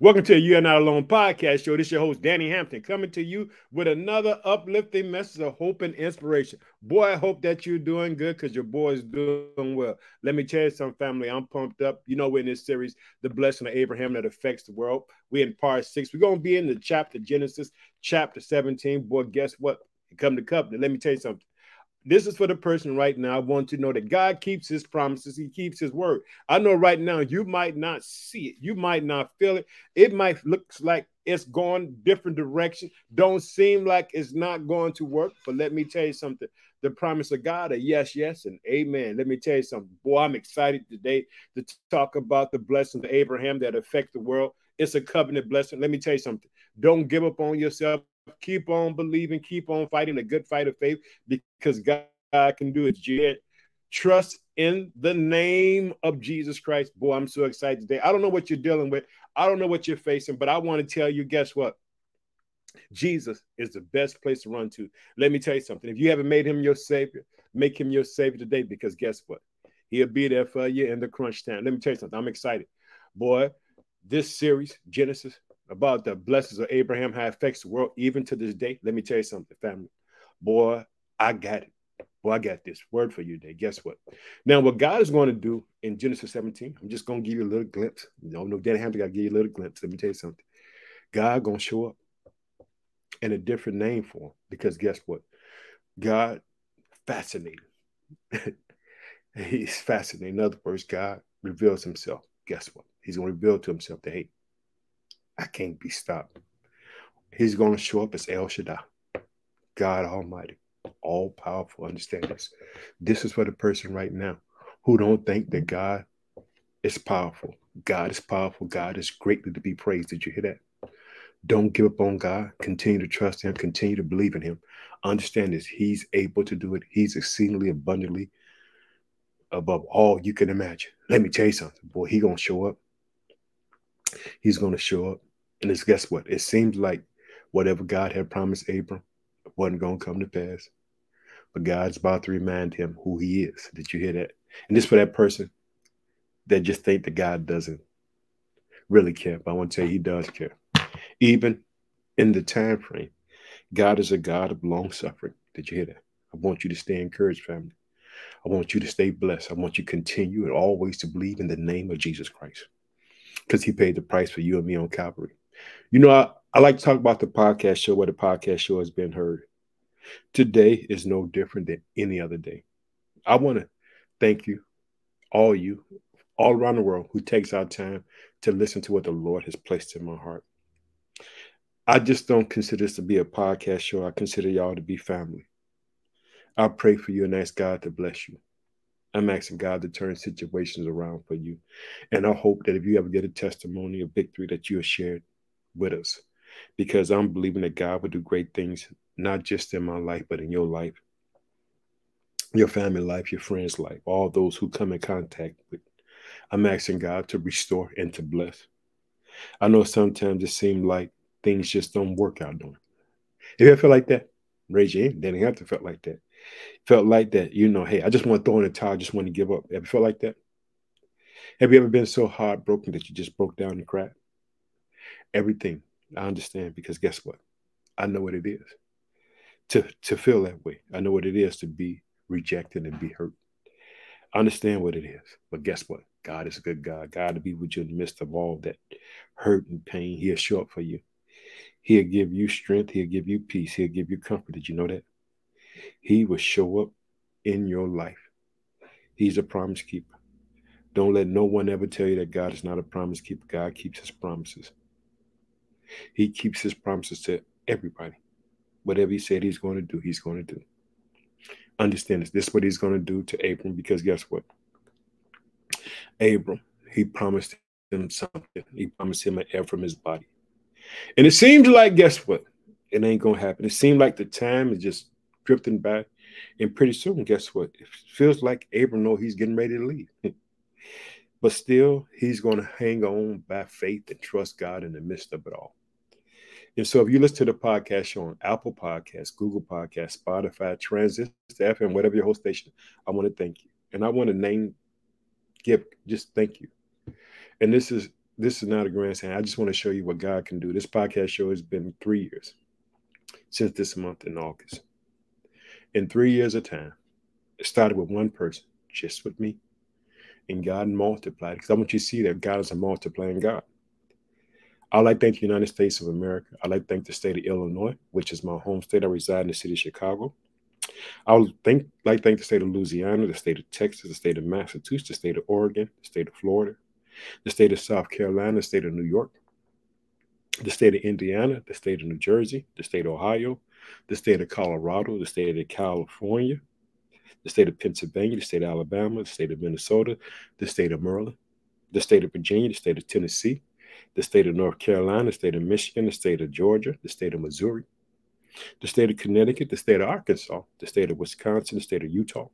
Welcome to the You Are Not Alone podcast show. This is your host, Danny Hampton, coming to you with another uplifting message of hope and inspiration. Boy, I hope that you're doing good because your boy is doing well. Let me tell you some family. I'm pumped up. You know, we're in this series, The Blessing of Abraham That Affects the World. We're in part six. We're going to be in the chapter Genesis, chapter 17. Boy, guess what? Come to covenant. Let me tell you something this is for the person right now. I want to know that God keeps his promises, he keeps his word. I know right now you might not see it, you might not feel it. It might looks like it's going different direction. Don't seem like it's not going to work. But let me tell you something. The promise of God, a yes, yes, and amen. Let me tell you something. Boy, I'm excited today to talk about the blessings of Abraham that affect the world. It's a covenant blessing. Let me tell you something. Don't give up on yourself keep on believing, keep on fighting the good fight of faith because God can do it. Trust in the name of Jesus Christ. Boy, I'm so excited today. I don't know what you're dealing with, I don't know what you're facing, but I want to tell you guess what? Jesus is the best place to run to. Let me tell you something. If you haven't made him your savior, make him your savior today because guess what? He'll be there for you in the crunch time. Let me tell you something. I'm excited. Boy, this series, Genesis, about the blessings of Abraham, it affects the world even to this day. Let me tell you something, family. Boy, I got it. Boy, I got this word for you today. Guess what? Now, what God is going to do in Genesis 17, I'm just going to give you a little glimpse. Know, no Danny Hampton got to give you a little glimpse. Let me tell you something. God going to show up in a different name for him because guess what? God fascinating. He's fascinating. In other words, God reveals himself. Guess what? He's going to reveal to himself that, hey, I can't be stopped. He's going to show up as El Shaddai, God Almighty, all powerful. Understand this. This is for the person right now who don't think that God is powerful. God is powerful. God is greatly to be praised. Did you hear that? Don't give up on God. Continue to trust Him. Continue to believe in Him. Understand this. He's able to do it. He's exceedingly abundantly above all you can imagine. Let me tell you something, boy. He gonna show up. He's gonna show up. And it's guess what? It seems like whatever God had promised Abram wasn't going to come to pass. But God's about to remind him who he is. Did you hear that? And this for that person that just think that God doesn't really care. But I want to tell you, he does care. Even in the time frame, God is a God of long suffering. Did you hear that? I want you to stay encouraged, family. I want you to stay blessed. I want you to continue and always to believe in the name of Jesus Christ because he paid the price for you and me on Calvary. You know, I, I like to talk about the podcast show where the podcast show has been heard. Today is no different than any other day. I want to thank you, all you, all around the world who takes our time to listen to what the Lord has placed in my heart. I just don't consider this to be a podcast show. I consider y'all to be family. I pray for you and ask God to bless you. I'm asking God to turn situations around for you. And I hope that if you ever get a testimony of victory that you have shared with us because I'm believing that God will do great things, not just in my life, but in your life, your family life, your friends' life, all those who come in contact with. I'm asking God to restore and to bless. I know sometimes it seems like things just don't work out doing. If you ever feel like that, raise your hand. Didn't have to feel like that. Felt like that, you know, hey, I just want to throw in the towel, I just want to give up. Ever felt like that? Have you ever been so heartbroken that you just broke down and cried? Everything. I understand because guess what? I know what it is to to feel that way. I know what it is to be rejected and be hurt. I understand what it is, but guess what? God is a good God. God to be with you in the midst of all that hurt and pain. He'll show up for you. He'll give you strength. He'll give you peace. He'll give you comfort. Did you know that? He will show up in your life. He's a promise keeper. Don't let no one ever tell you that God is not a promise keeper. God keeps his promises. He keeps his promises to everybody. Whatever he said he's going to do, he's going to do. Understand this. This is what he's going to do to Abram because guess what? Abram, he promised him something. He promised him an heir from his body. And it seems like, guess what? It ain't going to happen. It seemed like the time is just drifting by. And pretty soon, guess what? It feels like Abram know he's getting ready to leave. but still, he's going to hang on by faith and trust God in the midst of it all. And so if you listen to the podcast show on Apple Podcasts, Google Podcasts, Spotify, Transistor FM, whatever your host station, I want to thank you. And I want to name, give, just thank you. And this is this is not a grandstand. I just want to show you what God can do. This podcast show has been three years since this month in August. In three years of time, it started with one person, just with me, and God multiplied. Because I want you to see that God is a multiplying God. I'd like to thank the United States of America. I'd like to thank the state of Illinois, which is my home state. I reside in the city of Chicago. I would think, like thank the state of Louisiana, the state of Texas, the state of Massachusetts, the state of Oregon, the state of Florida, the state of South Carolina, the state of New York, the state of Indiana, the state of New Jersey, the state of Ohio, the state of Colorado, the state of California, the state of Pennsylvania, the state of Alabama, the state of Minnesota, the state of Maryland, the state of Virginia, the state of Tennessee, the state of North Carolina, the state of Michigan, the state of Georgia, the state of Missouri, the state of Connecticut, the state of Arkansas, the state of Wisconsin, the state of Utah,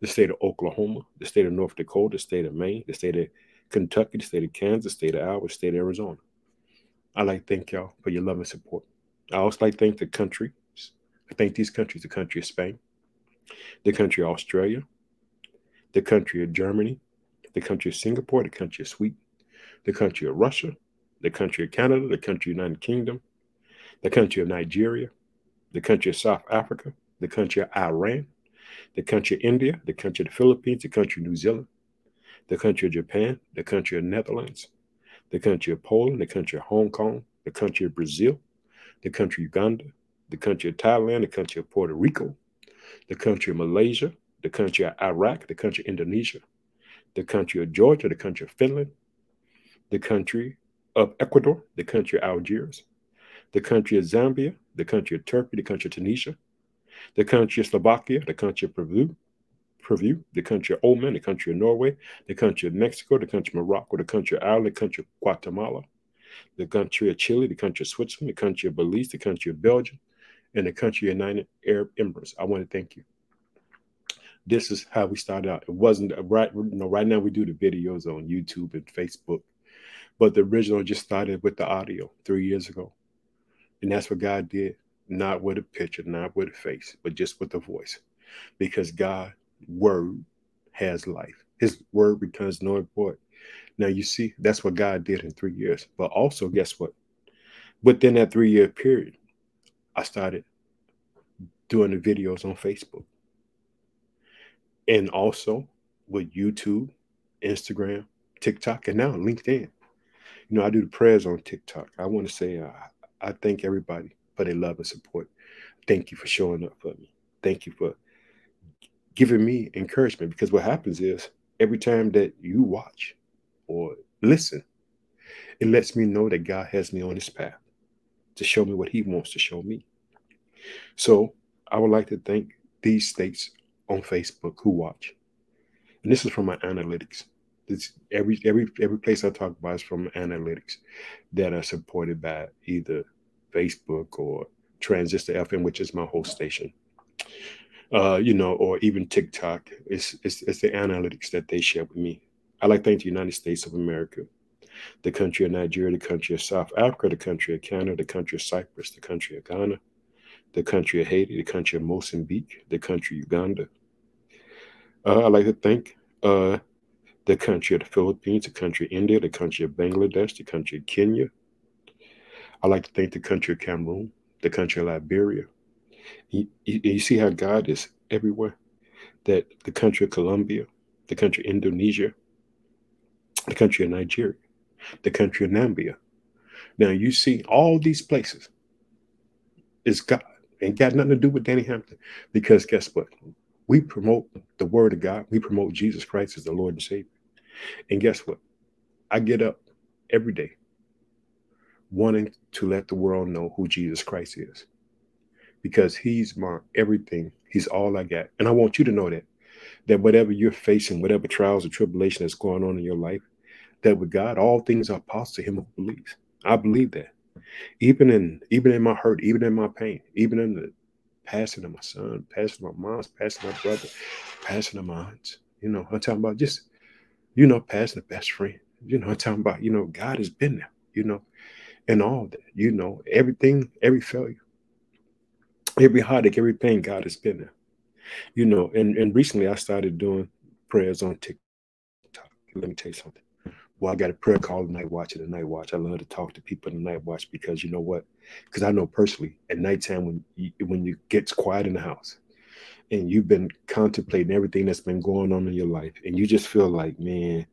the state of Oklahoma, the state of North Dakota, the state of Maine, the state of Kentucky, the state of Kansas, the state of Iowa, the state of Arizona. I like thank y'all for your love and support. I also like thank the countries. I thank these countries, the country of Spain, the country of Australia, the country of Germany, the country of Singapore, the country of Sweden, the country of Russia, the country of Canada, the country of United Kingdom, the country of Nigeria, the country of South Africa, the country of Iran, the country of India, the country of the Philippines, the country of New Zealand, the country of Japan, the country of Netherlands, the country of Poland, the country of Hong Kong, the country of Brazil, the country of Uganda, the country of Thailand, the country of Puerto Rico, the country of Malaysia, the country of Iraq, the country of Indonesia, the country of Georgia, the country of Finland, the country of Ecuador, the country of Algiers, the country of Zambia, the country of Turkey, the country of Tunisia, the country of Slovakia, the country of Peru, Peru, the country of Oman, the country of Norway, the country of Mexico, the country of Morocco, the country of Ireland, the country of Guatemala, the country of Chile, the country of Switzerland, the country of Belize, the country of Belgium, and the country of United Arab Emirates. I want to thank you. This is how we started out. It wasn't right. You know, right now we do the videos on YouTube and Facebook, but the original just started with the audio three years ago, and that's what God did. Not with a picture, not with a face, but just with the voice, because God word has life. His word returns no void. Now you see, that's what God did in three years. But also, guess what? Within that three year period, I started doing the videos on Facebook. And also with YouTube, Instagram, TikTok, and now LinkedIn. You know, I do the prayers on TikTok. I want to say uh, I thank everybody for their love and support. Thank you for showing up for me. Thank you for giving me encouragement because what happens is every time that you watch or listen, it lets me know that God has me on his path to show me what He wants to show me. So I would like to thank these states on Facebook who watch. And this is from my analytics. Every every every place I talk about is from analytics that are supported by either Facebook or Transistor FM, which is my host station uh, you know, or even TikTok. It's, it's, it's the analytics that they share with me. I like to thank the United States of America, the country of Nigeria, the country of South Africa, the country of Canada, the country of Cyprus, the country of Ghana, the country of Haiti, the country of Mozambique, the country of Uganda. Uh, I like to thank uh, the country of the Philippines, the country of India, the country of Bangladesh, the country of Kenya. I like to thank the country of Cameroon, the country of Liberia, you, you, see how God is everywhere. That the country of Colombia, the country of Indonesia, the country of Nigeria, the country of Namibia. Now you see all these places is God. Ain't got nothing to do with Danny Hampton. Because guess what? We promote the word of God. We promote Jesus Christ as the Lord and Savior. And guess what? I get up every day wanting to let the world know who Jesus Christ is because he's my everything. He's all I got. And I want you to know that that whatever you're facing, whatever trials or tribulation that's going on in your life, that with God, all things are possible to him who believes. I believe that. Even in even in my hurt, even in my pain, even in the passing of my son, passing of my mom's, passing of my brother, passing of my aunts. You know, I'm talking about just, you know, past the best friend. You know, I'm talking about, you know, God has been there, you know, and all that, you know, everything, every failure every heartache, every pain, God has been there. You know, and, and recently I started doing prayers on TikTok. Let me tell you something. Well, I got a prayer call the night watch and the night watch. I love to talk to people in the night watch because you know what? Because I know personally at nighttime when you, when you gets quiet in the house and you've been contemplating everything that's been going on in your life and you just feel like, man,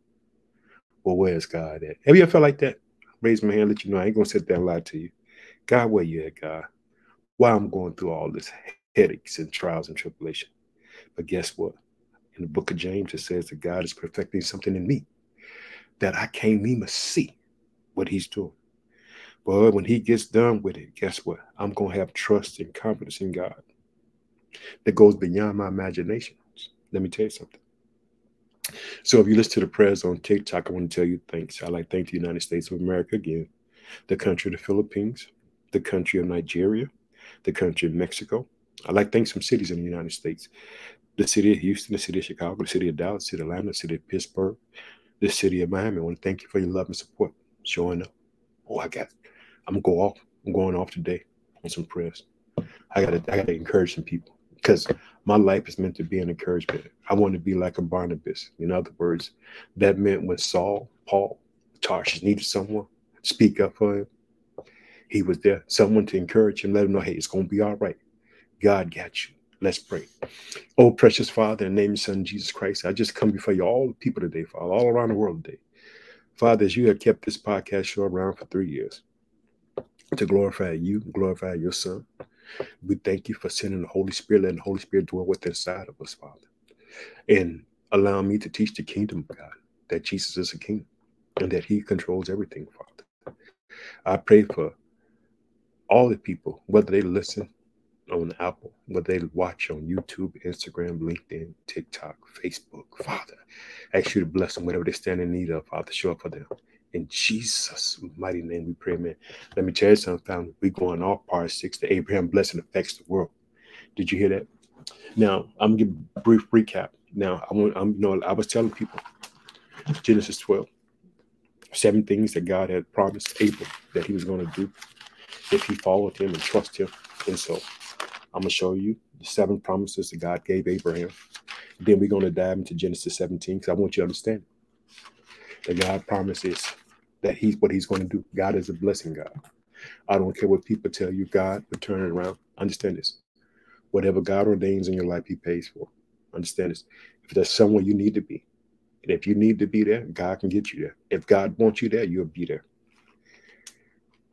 well, where's God at? Have you ever felt like that? Raise my hand, let you know I ain't gonna sit there and lie to you. God, where you at, God? Why I'm going through all this headaches and trials and tribulation. But guess what? In the book of James, it says that God is perfecting something in me that I can't even see what he's doing. But when he gets done with it, guess what? I'm going to have trust and confidence in God that goes beyond my imagination. Let me tell you something. So if you listen to the prayers on TikTok, I want to tell you thanks. I like thank the United States of America again, the country of the Philippines, the country of Nigeria, the country of Mexico. I like thank some cities in the United States. The city of Houston, the city of Chicago, the city of Dallas, the city of Atlanta, the city of Pittsburgh, the city of Miami. I want to thank you for your love and support, showing up. Oh, I got I'm gonna go off. I'm going off today on some prayers. I gotta I gotta encourage some people because my life is meant to be an encouragement. I want to be like a Barnabas. In other words, that meant when Saul, Paul, Tarshish needed someone speak up for him, he was there, someone to encourage him, let him know, hey, it's going to be all right. God got you. Let's pray. Oh, precious Father, in the name of Son, Jesus Christ, I just come before you, all the people today, Father, all around the world today. Father, as you have kept this podcast show around for three years to glorify you, glorify your Son, we thank you for sending the Holy Spirit, letting the Holy Spirit dwell within inside of us, Father, and allow me to teach the kingdom of God, that Jesus is a king and that he controls everything, Father. I pray for all the people, whether they listen on Apple, whether they watch on YouTube, Instagram, LinkedIn, TikTok, Facebook, Father, I ask you to bless them, whatever they stand in need of, Father, show up for them. In Jesus' mighty name, we pray, man. Let me tell you something, family. We going off part six. The Abraham blessing affects the world. Did you hear that? Now, I'm gonna give a brief recap. Now, I want I'm you know, I was telling people Genesis 12, seven things that God had promised Abram that he was going to do if he followed him and trust him. And so I'm gonna show you the seven promises that God gave Abraham. Then we're gonna dive into Genesis 17 because I want you to understand that God promises that He's what He's going to do. God is a blessing God. I don't care what people tell you, God will turn it around. Understand this. Whatever God ordains in your life, He pays for. Understand this. If there's somewhere you need to be, and if you need to be there, God can get you there. If God wants you there, you'll be there.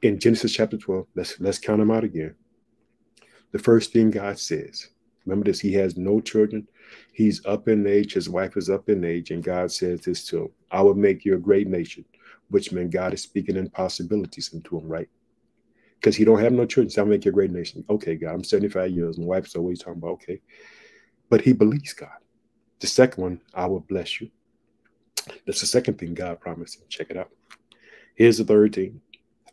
In Genesis chapter 12, let's let's count them out again. The first thing God says, remember this, he has no children. He's up in age, his wife is up in age, and God says this to him I will make you a great nation which meant God is speaking impossibilities into him, right? Because he don't have no children. So I'll make you a great nation. Okay, God, I'm 75 years. My wife's always talking about, okay. But he believes God. The second one, I will bless you. That's the second thing God promised him. Check it out. Here's the third thing.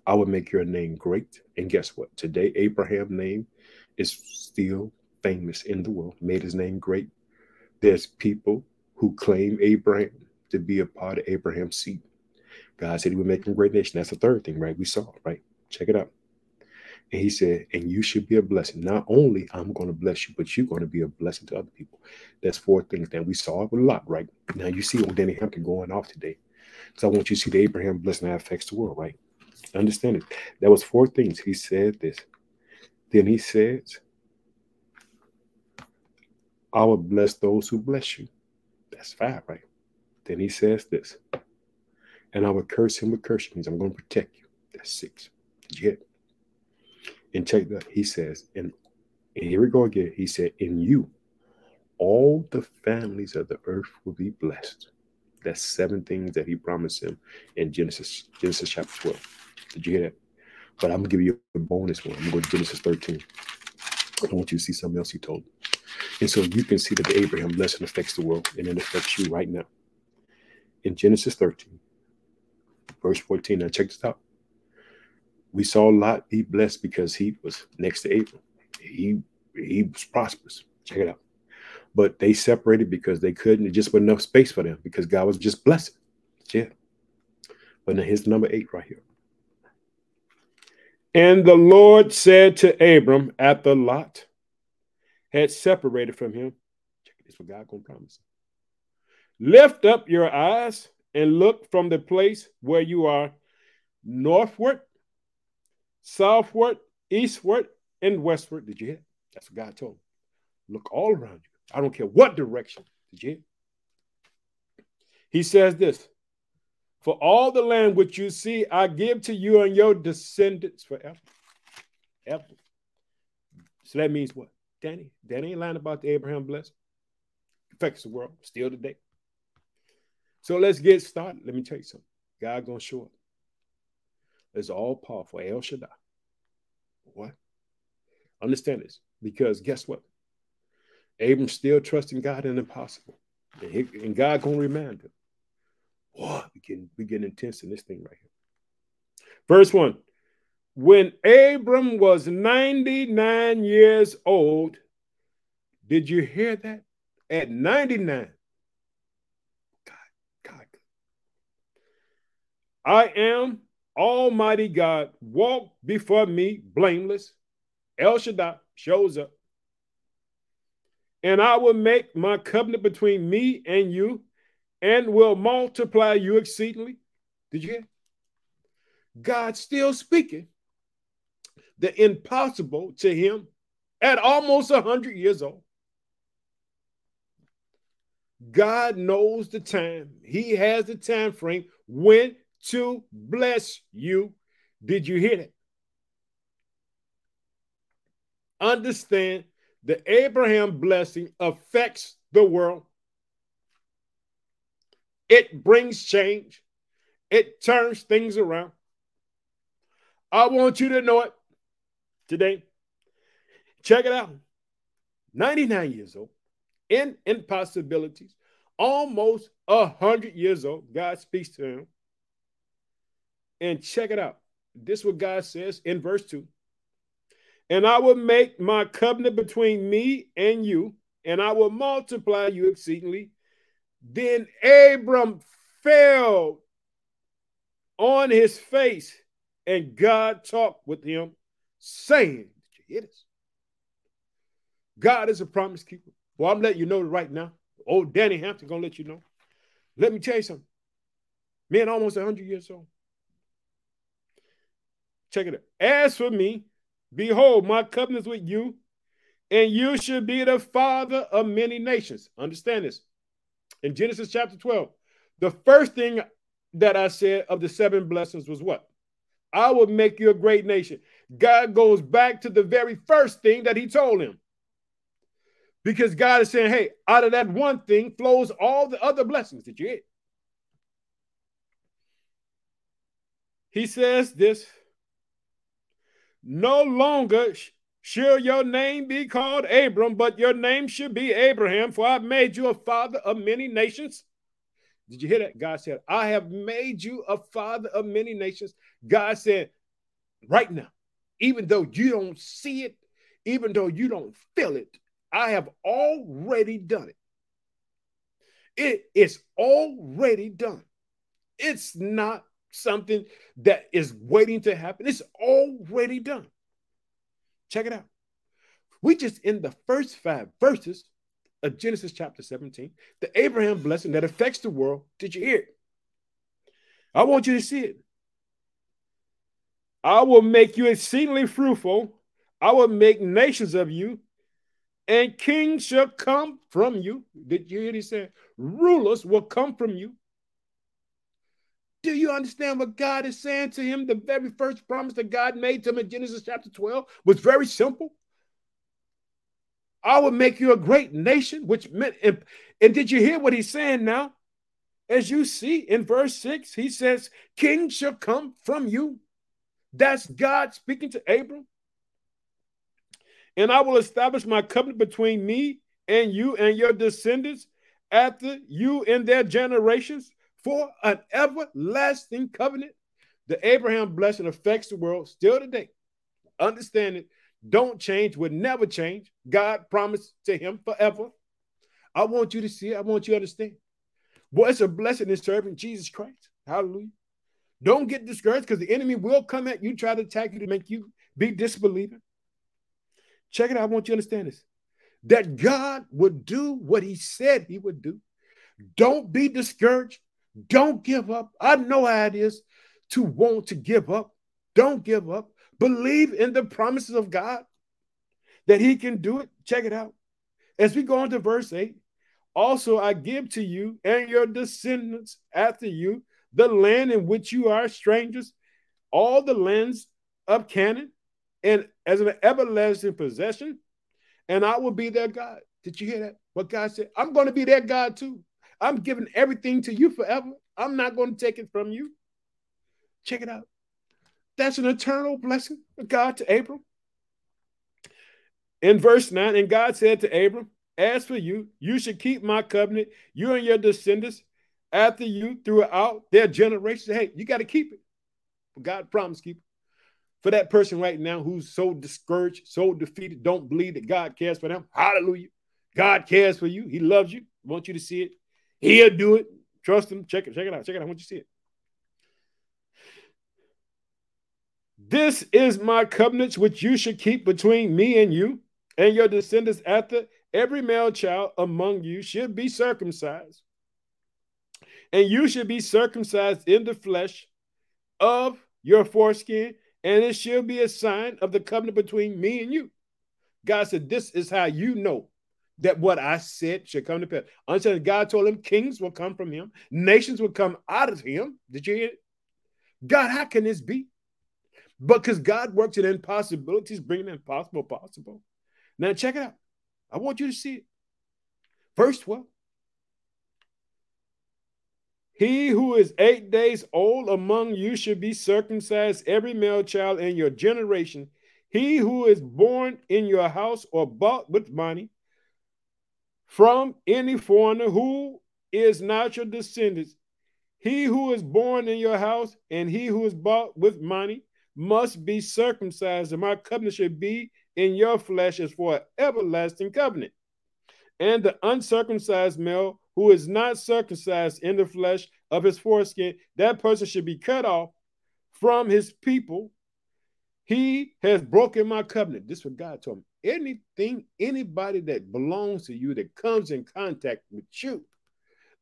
I will make your name great. And guess what? Today, Abraham's name is still famous in the world, made his name great. There's people who claim Abraham to be a part of Abraham's seed. God said he would make him a great nation. That's the third thing, right? We saw, right? Check it out. And he said, and you should be a blessing. Not only I'm going to bless you, but you're going to be a blessing to other people. That's four things that we saw it a lot, right? Now you see oh, on Danny Hampton going off today. So I want you to see the Abraham blessing that affects the world, right? Understand it. That was four things. He said this. Then he says, I will bless those who bless you. That's five, right? Then he says this and I will curse him with cursings. I'm going to protect you. That's six. Did you get And check that. He says, and, and here we go again. He said, In you, all the families of the earth will be blessed. That's seven things that he promised him in Genesis, Genesis chapter 12. Did you hear that? But I'm gonna give you a bonus one. I'm gonna go to Genesis 13. I want you to see something else he told. And so you can see that the Abraham blessing affects the world and it affects you right now. In Genesis 13, verse 14. Now check this out. We saw Lot be blessed because he was next to Abram. He he was prosperous. Check it out. But they separated because they couldn't. It just wasn't enough space for them because God was just blessing. Yeah. But now here's number eight right here. And the Lord said to Abram after Lot had separated from him, check this what God gonna promise. Lift up your eyes and look from the place where you are northward, southward, eastward, and westward. Did you hear? That's what God told him. Look all around you. I don't care what direction. Did you hear? He says this For all the land which you see, I give to you and your descendants forever. Ever. So that means what? Danny, Danny ain't lying about the Abraham blessing. Affects the world still today. So let's get started. Let me tell you something. God gonna show up. It's all powerful. El Shaddai. What? Understand this. Because guess what? Abram still trusting God in impossible. And, he, and God gonna remind him. Boy, we getting we getting intense in this thing right here. Verse one. When Abram was 99 years old, did you hear that? At 99. God, God. I am Almighty God. Walk before me blameless. El Shaddai shows up. And I will make my covenant between me and you and will multiply you exceedingly. Did you hear? God still speaking the impossible to him at almost 100 years old. God knows the time. He has the time frame when to bless you. Did you hear it? Understand the Abraham blessing affects the world. It brings change. It turns things around. I want you to know it today. Check it out 99 years old, in impossibilities, almost 100 years old. God speaks to him. And check it out. This is what God says in verse 2 And I will make my covenant between me and you, and I will multiply you exceedingly. Then Abram fell on his face, and God talked with him saying, Did you hear this? God is a promise keeper. Well, I'm letting you know right now. Old Danny Hampton gonna let you know. Let me tell you something. Man, almost 100 years old. Check it out. As for me, behold, my covenant is with you, and you should be the father of many nations. Understand this. In Genesis chapter 12, the first thing that I said of the seven blessings was what? I will make you a great nation. God goes back to the very first thing that he told him. Because God is saying, hey, out of that one thing flows all the other blessings that you get. He says this no longer shall your name be called Abram, but your name should be Abraham, for I've made you a father of many nations. Did you hear that? God said, I have made you a father of many nations. God said, right now, even though you don't see it, even though you don't feel it, I have already done it. It is already done. It's not something that is waiting to happen. It's already done. Check it out. We just in the first five verses of Genesis chapter 17, the Abraham blessing that affects the world. Did you hear it? I want you to see it. I will make you exceedingly fruitful. I will make nations of you, and kings shall come from you. Did you hear he said? Rulers will come from you. Do you understand what God is saying to him? The very first promise that God made to him in Genesis chapter 12 was very simple. I will make you a great nation, which meant, and, and did you hear what he's saying now? As you see in verse 6, he says, King shall come from you. That's God speaking to Abram. And I will establish my covenant between me and you and your descendants after you and their generations for an everlasting covenant. The Abraham blessing affects the world still today. Understand it. Don't change, would never change. God promised to him forever. I want you to see it. I want you to understand. Boy, it's a blessing in serving Jesus Christ. Hallelujah. Don't get discouraged because the enemy will come at you, try to attack you to make you be disbelieving. Check it out. I want you to understand this that God would do what he said he would do. Don't be discouraged. Don't give up. I know how it is to want to give up. Don't give up. Believe in the promises of God that He can do it. Check it out. As we go on to verse 8, also I give to you and your descendants after you the land in which you are strangers, all the lands of Canaan, and as an everlasting possession, and I will be their God. Did you hear that? What God said? I'm going to be their God too. I'm giving everything to you forever. I'm not going to take it from you. Check it out. That's an eternal blessing of God to Abram. In verse 9, and God said to Abram, As for you, you should keep my covenant, you and your descendants after you throughout their generations. Hey, you got to keep it. God promised keep it. For that person right now who's so discouraged, so defeated, don't believe that God cares for them. Hallelujah. God cares for you. He loves you. Want you to see it. He'll do it. Trust him. Check it. Check it out. Check it out. Want you see it. This is my covenant which you should keep between me and you and your descendants after every male child among you should be circumcised. And you should be circumcised in the flesh of your foreskin, and it shall be a sign of the covenant between me and you. God said, This is how you know that what I said should come to pass. Understand, God told him kings will come from him, nations will come out of him. Did you hear it? God, how can this be? Because God works in impossibilities, bringing impossible possible. Now, check it out. I want you to see it. Verse 12. He who is eight days old among you should be circumcised, every male child in your generation. He who is born in your house or bought with money from any foreigner who is not your descendants. He who is born in your house and he who is bought with money must be circumcised, and my covenant should be in your flesh as for an everlasting covenant. And the uncircumcised male who is not circumcised in the flesh of his foreskin, that person should be cut off from his people. He has broken my covenant. This is what God told me. Anything, anybody that belongs to you that comes in contact with you,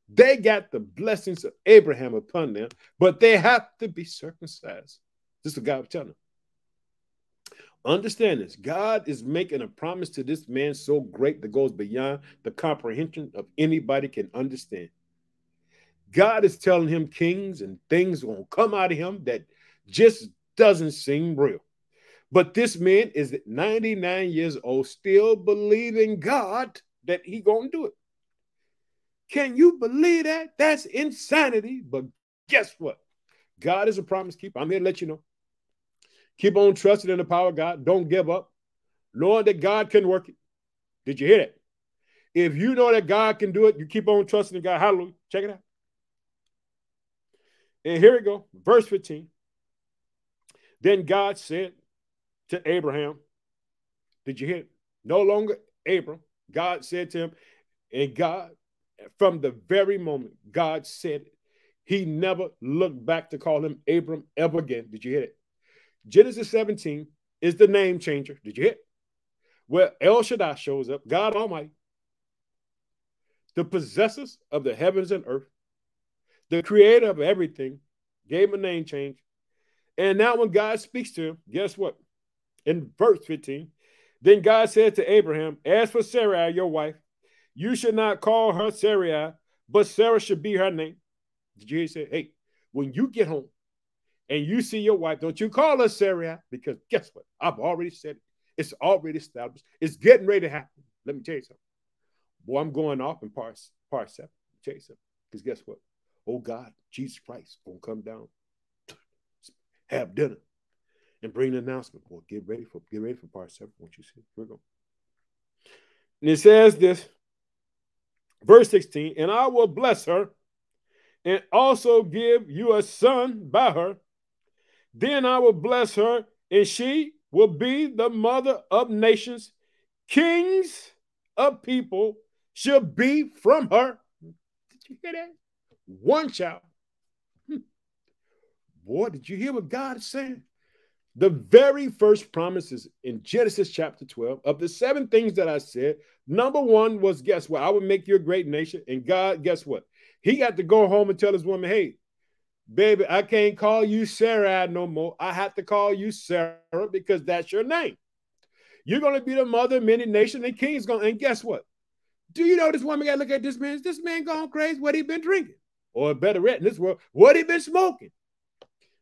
they got the blessings of Abraham upon them, but they have to be circumcised. This is what God was telling him. Understand this God is making a promise to this man so great that goes beyond the comprehension of anybody can understand. God is telling him kings and things will come out of him that just doesn't seem real. But this man is 99 years old, still believing God that he gonna do it. Can you believe that? That's insanity. But guess what? God is a promise keeper. I'm here to let you know. Keep on trusting in the power of God. Don't give up, knowing that God can work it. Did you hear that? If you know that God can do it, you keep on trusting in God. Hallelujah. Check it out. And here we go, verse 15. Then God said to Abraham, Did you hear? No longer Abram. God said to him, and God, from the very moment God said it, he never looked back to call him Abram ever again. Did you hear it? Genesis 17 is the name changer. Did you hear? Where El Shaddai shows up, God Almighty, the possessors of the heavens and earth, the creator of everything, gave him a name change. And now, when God speaks to him, guess what? In verse 15, then God said to Abraham, As for Sarai, your wife, you should not call her Sarai, but Sarah should be her name. He said, Hey, when you get home, and you see your wife, don't you call her Sarah because guess what? I've already said it. It's already established. It's getting ready to happen. Let me tell you something. Boy, I'm going off in part, part seven. Let me tell you something. Because guess what? Oh God, Jesus Christ gonna come down, have dinner, and bring the announcement. Boy, get ready for get ready for part seven. What you see? Here we go. And it says this, verse 16, and I will bless her and also give you a son by her then I will bless her, and she will be the mother of nations. Kings of people shall be from her. Did you hear that? One child. Hmm. Boy, did you hear what God is saying? The very first promises in Genesis chapter 12 of the seven things that I said, number one was guess what? I would make you a great nation. And God, guess what? He got to go home and tell his woman, hey, baby, I can't call you Sarai no more. I have to call you Sarah because that's your name. You're going to be the mother of many nations and kings. Going and guess what? Do you know this woman got to look at this man? Is this man gone crazy? What he been drinking? Or better yet, in this world, what he been smoking?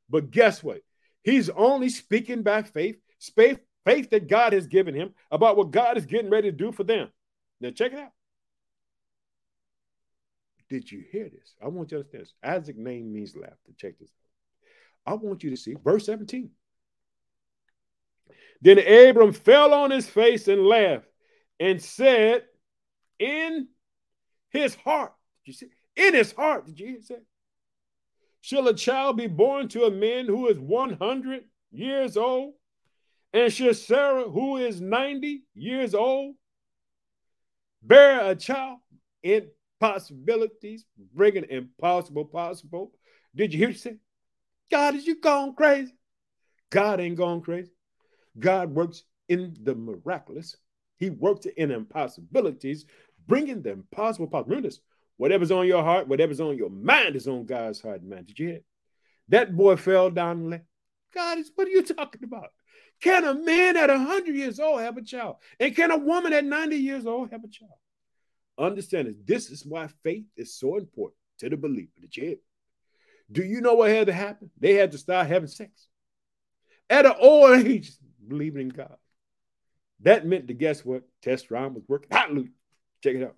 But guess what? He's only speaking by faith, faith, faith that God has given him about what God is getting ready to do for them. Now check it out. Did you hear this? I want you to understand this. Isaac name means laughter. Check this out. I want you to see verse 17. Then Abram fell on his face and laughed and said, In his heart, did you see? In his heart, did you hear Shall a child be born to a man who is 100 years old? And shall Sarah, who is 90 years old, bear a child? Impossibilities, bringing impossible possible. Did you hear what say? God, is you gone crazy? God ain't gone crazy. God works in the miraculous. He works in impossibilities, bringing the impossible possible. Remember this. Whatever's on your heart, whatever's on your mind is on God's heart and mind. Did you hear? That boy fell down and left. God, is what are you talking about? Can a man at 100 years old have a child? And can a woman at 90 years old have a child? Understand this. This is why faith is so important to the believer. Did you hear? Do you know what had to happen? They had to start having sex at an old age, believing in God. That meant to guess what? Test rhyme was working. Hallelujah. Check it out.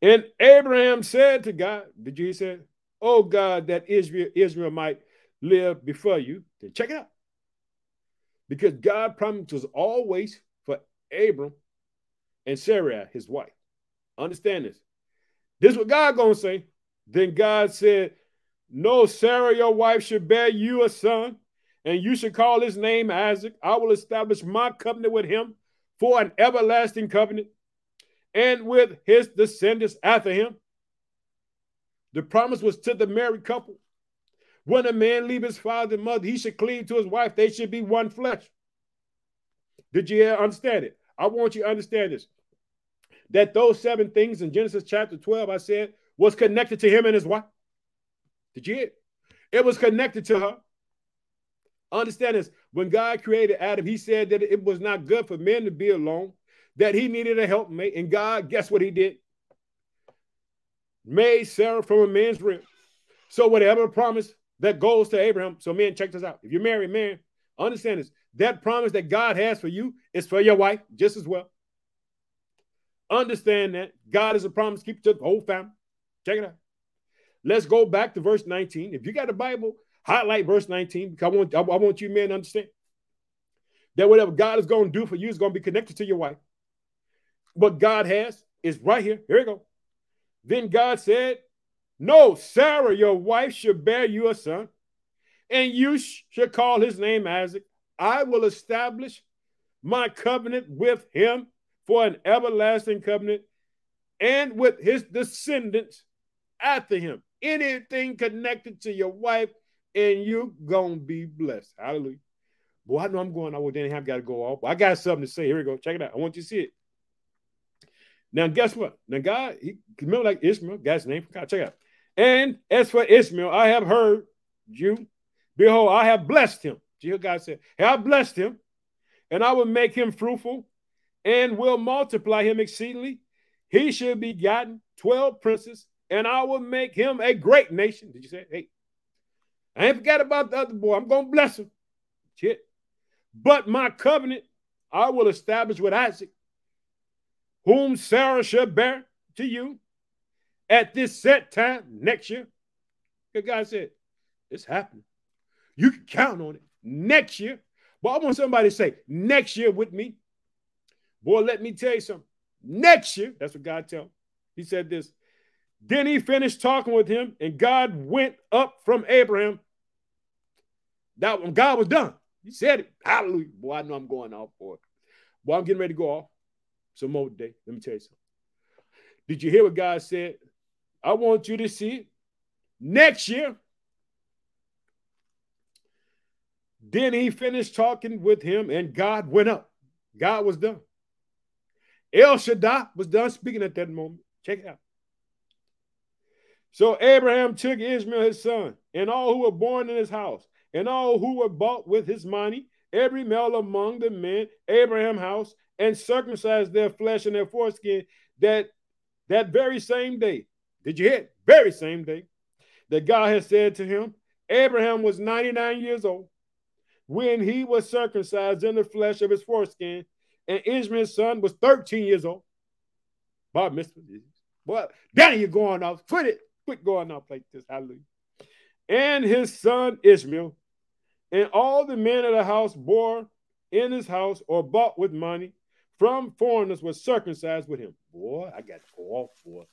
And Abraham said to God, Did you say, Oh God, that Ishmael, Ishmael might live before you? Then check it out. Because God promised was always for Abram and Sarah, his wife. Understand this. This is what God gonna say. Then God said, No, Sarah, your wife, should bear you a son, and you should call his name Isaac. I will establish my covenant with him for an everlasting covenant and with his descendants after him. The promise was to the married couple. When a man leave his father and mother, he should cleave to his wife. They should be one flesh. Did you understand it? I want you to understand this. That those seven things in Genesis chapter 12, I said, was connected to him and his wife. Did you hear it? It was connected to her. Understand this. When God created Adam, he said that it was not good for men to be alone that he needed a helpmate. And God, guess what he did? Made Sarah from a man's rib. So whatever promise that goes to Abraham. So men, check this out. If you're married, man, understand this. That promise that God has for you is for your wife just as well. Understand that God is a promise keep to the whole family. Check it out. Let's go back to verse 19. If you got a Bible, highlight verse 19 because I want, I want you men to understand that whatever God is going to do for you is going to be connected to your wife what God has is right here. Here we go. Then God said, No, Sarah, your wife, should bear you a son, and you sh- shall call his name Isaac. I will establish my covenant with him for an everlasting covenant and with his descendants after him. Anything connected to your wife, and you gonna be blessed. Hallelujah. Boy, I know I'm going. I will then have got to go off. I got something to say. Here we go. Check it out. I want you to see it. Now, guess what? Now, God, he remember like Ishmael, God's name, for God, check out. And as for Ishmael, I have heard you. Behold, I have blessed him. Jesus God said, hey, I blessed him, and I will make him fruitful and will multiply him exceedingly. He shall be gotten 12 princes, and I will make him a great nation. Did you say, hey, I ain't forgot about the other boy. I'm going to bless him. Shit. But my covenant I will establish with Isaac whom Sarah shall bear to you at this set time next year. Because God said, it's happening. You can count on it next year. But I want somebody to say, next year with me. Boy, let me tell you something. Next year, that's what God tell. He said this. Then he finished talking with him, and God went up from Abraham. That when God was done, he said it. Hallelujah. Boy, I know I'm going off for it. Boy, I'm getting ready to go off some more today. Let me tell you something. Did you hear what God said? I want you to see next year. Then he finished talking with him, and God went up. God was done. El Shaddai was done speaking at that moment. Check it out. So Abraham took Ishmael his son, and all who were born in his house, and all who were bought with his money, every male among the men, Abraham house, and circumcised their flesh and their foreskin that that very same day. Did you hear? Very same day that God had said to him, Abraham was 99 years old when he was circumcised in the flesh of his foreskin, and Ishmael's son was 13 years old. Bob missed it. Well, then you're going off. Quit it. Quit going off like this. Hallelujah. And his son Ishmael, and all the men of the house bore in his house or bought with money from foreigners were circumcised with him. Boy, I got to go off, boy.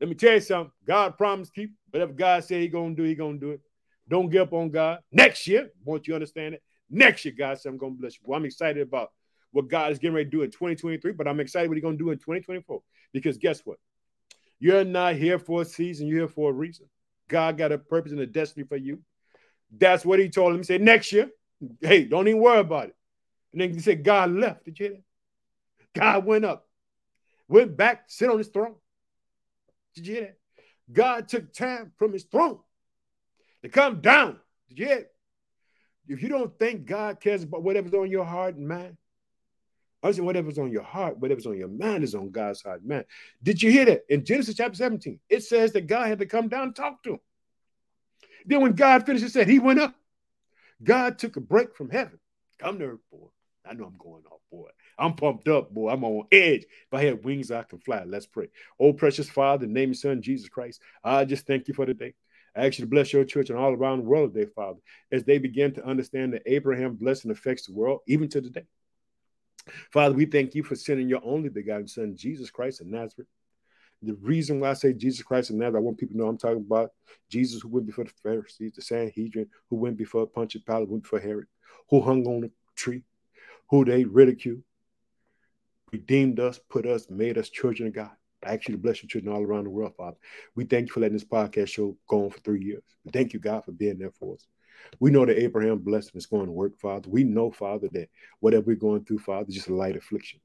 Let me tell you something. God promised keep whatever God said He gonna do, He gonna do it. Don't give up on God. Next year, won't you understand it? Next year, God said I'm gonna bless you. Well, I'm excited about what God is getting ready to do in 2023, but I'm excited what He's gonna do in 2024. Because guess what? You're not here for a season, you're here for a reason. God got a purpose and a destiny for you. That's what he told him. He said, next year, hey, don't even worry about it. And then he said, God left. Did you hear that? God went up, went back, sit on his throne. Did you hear that? God took time from his throne to come down. Did you hear? If you don't think God cares about whatever's on your heart and mind, I said whatever's on your heart, whatever's on your mind is on God's heart and mind. Did you hear that? In Genesis chapter 17, it says that God had to come down and talk to him. Then when God finished, it said he went up. God took a break from heaven. Come to earth, boy. I know I'm going off, boy. I'm pumped up, boy. I'm on edge. If I had wings, I can fly. Let's pray. Oh, precious Father, name your son, Jesus Christ. I just thank you for today. I ask you to bless your church and all around the world today, Father, as they begin to understand that Abraham blessing affects the world, even to today. Father, we thank you for sending your only begotten Son, Jesus Christ of Nazareth. The reason why I say Jesus Christ of Nazareth, I want people to know I'm talking about Jesus who went before the Pharisees, the Sanhedrin, who went before Pontius Pilate, went before Herod, who hung on a tree, who they ridiculed, redeemed us, put us, made us children of God. I ask you to bless your children all around the world, Father. We thank you for letting this podcast show go on for three years. Thank you, God, for being there for us. We know that Abraham blessing is going to work, Father. We know, Father, that whatever we're going through, Father, is just a light affliction.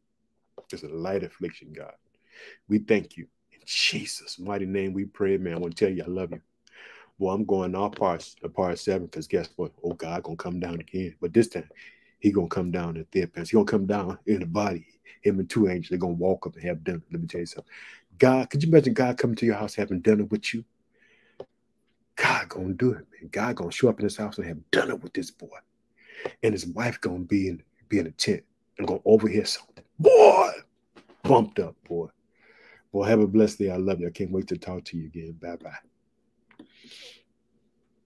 Just a light affliction, God. We thank you. In Jesus' mighty name, we pray, man. I want to tell you, I love you. Well, I'm going all parts to part seven because guess what? Oh, God gonna come down again. But this time, he gonna come down in their pants. He gonna come down in the body. Him and two angels, they're gonna walk up and have dinner. Let me tell you something. God, could you imagine God coming to your house having dinner with you? God gonna do it, man. God gonna show up in his house and have dinner with this boy. And his wife gonna be in be in a tent and gonna overhear something. Boy, bumped up, boy. Boy, have a blessed day. I love you. I can't wait to talk to you again. Bye bye.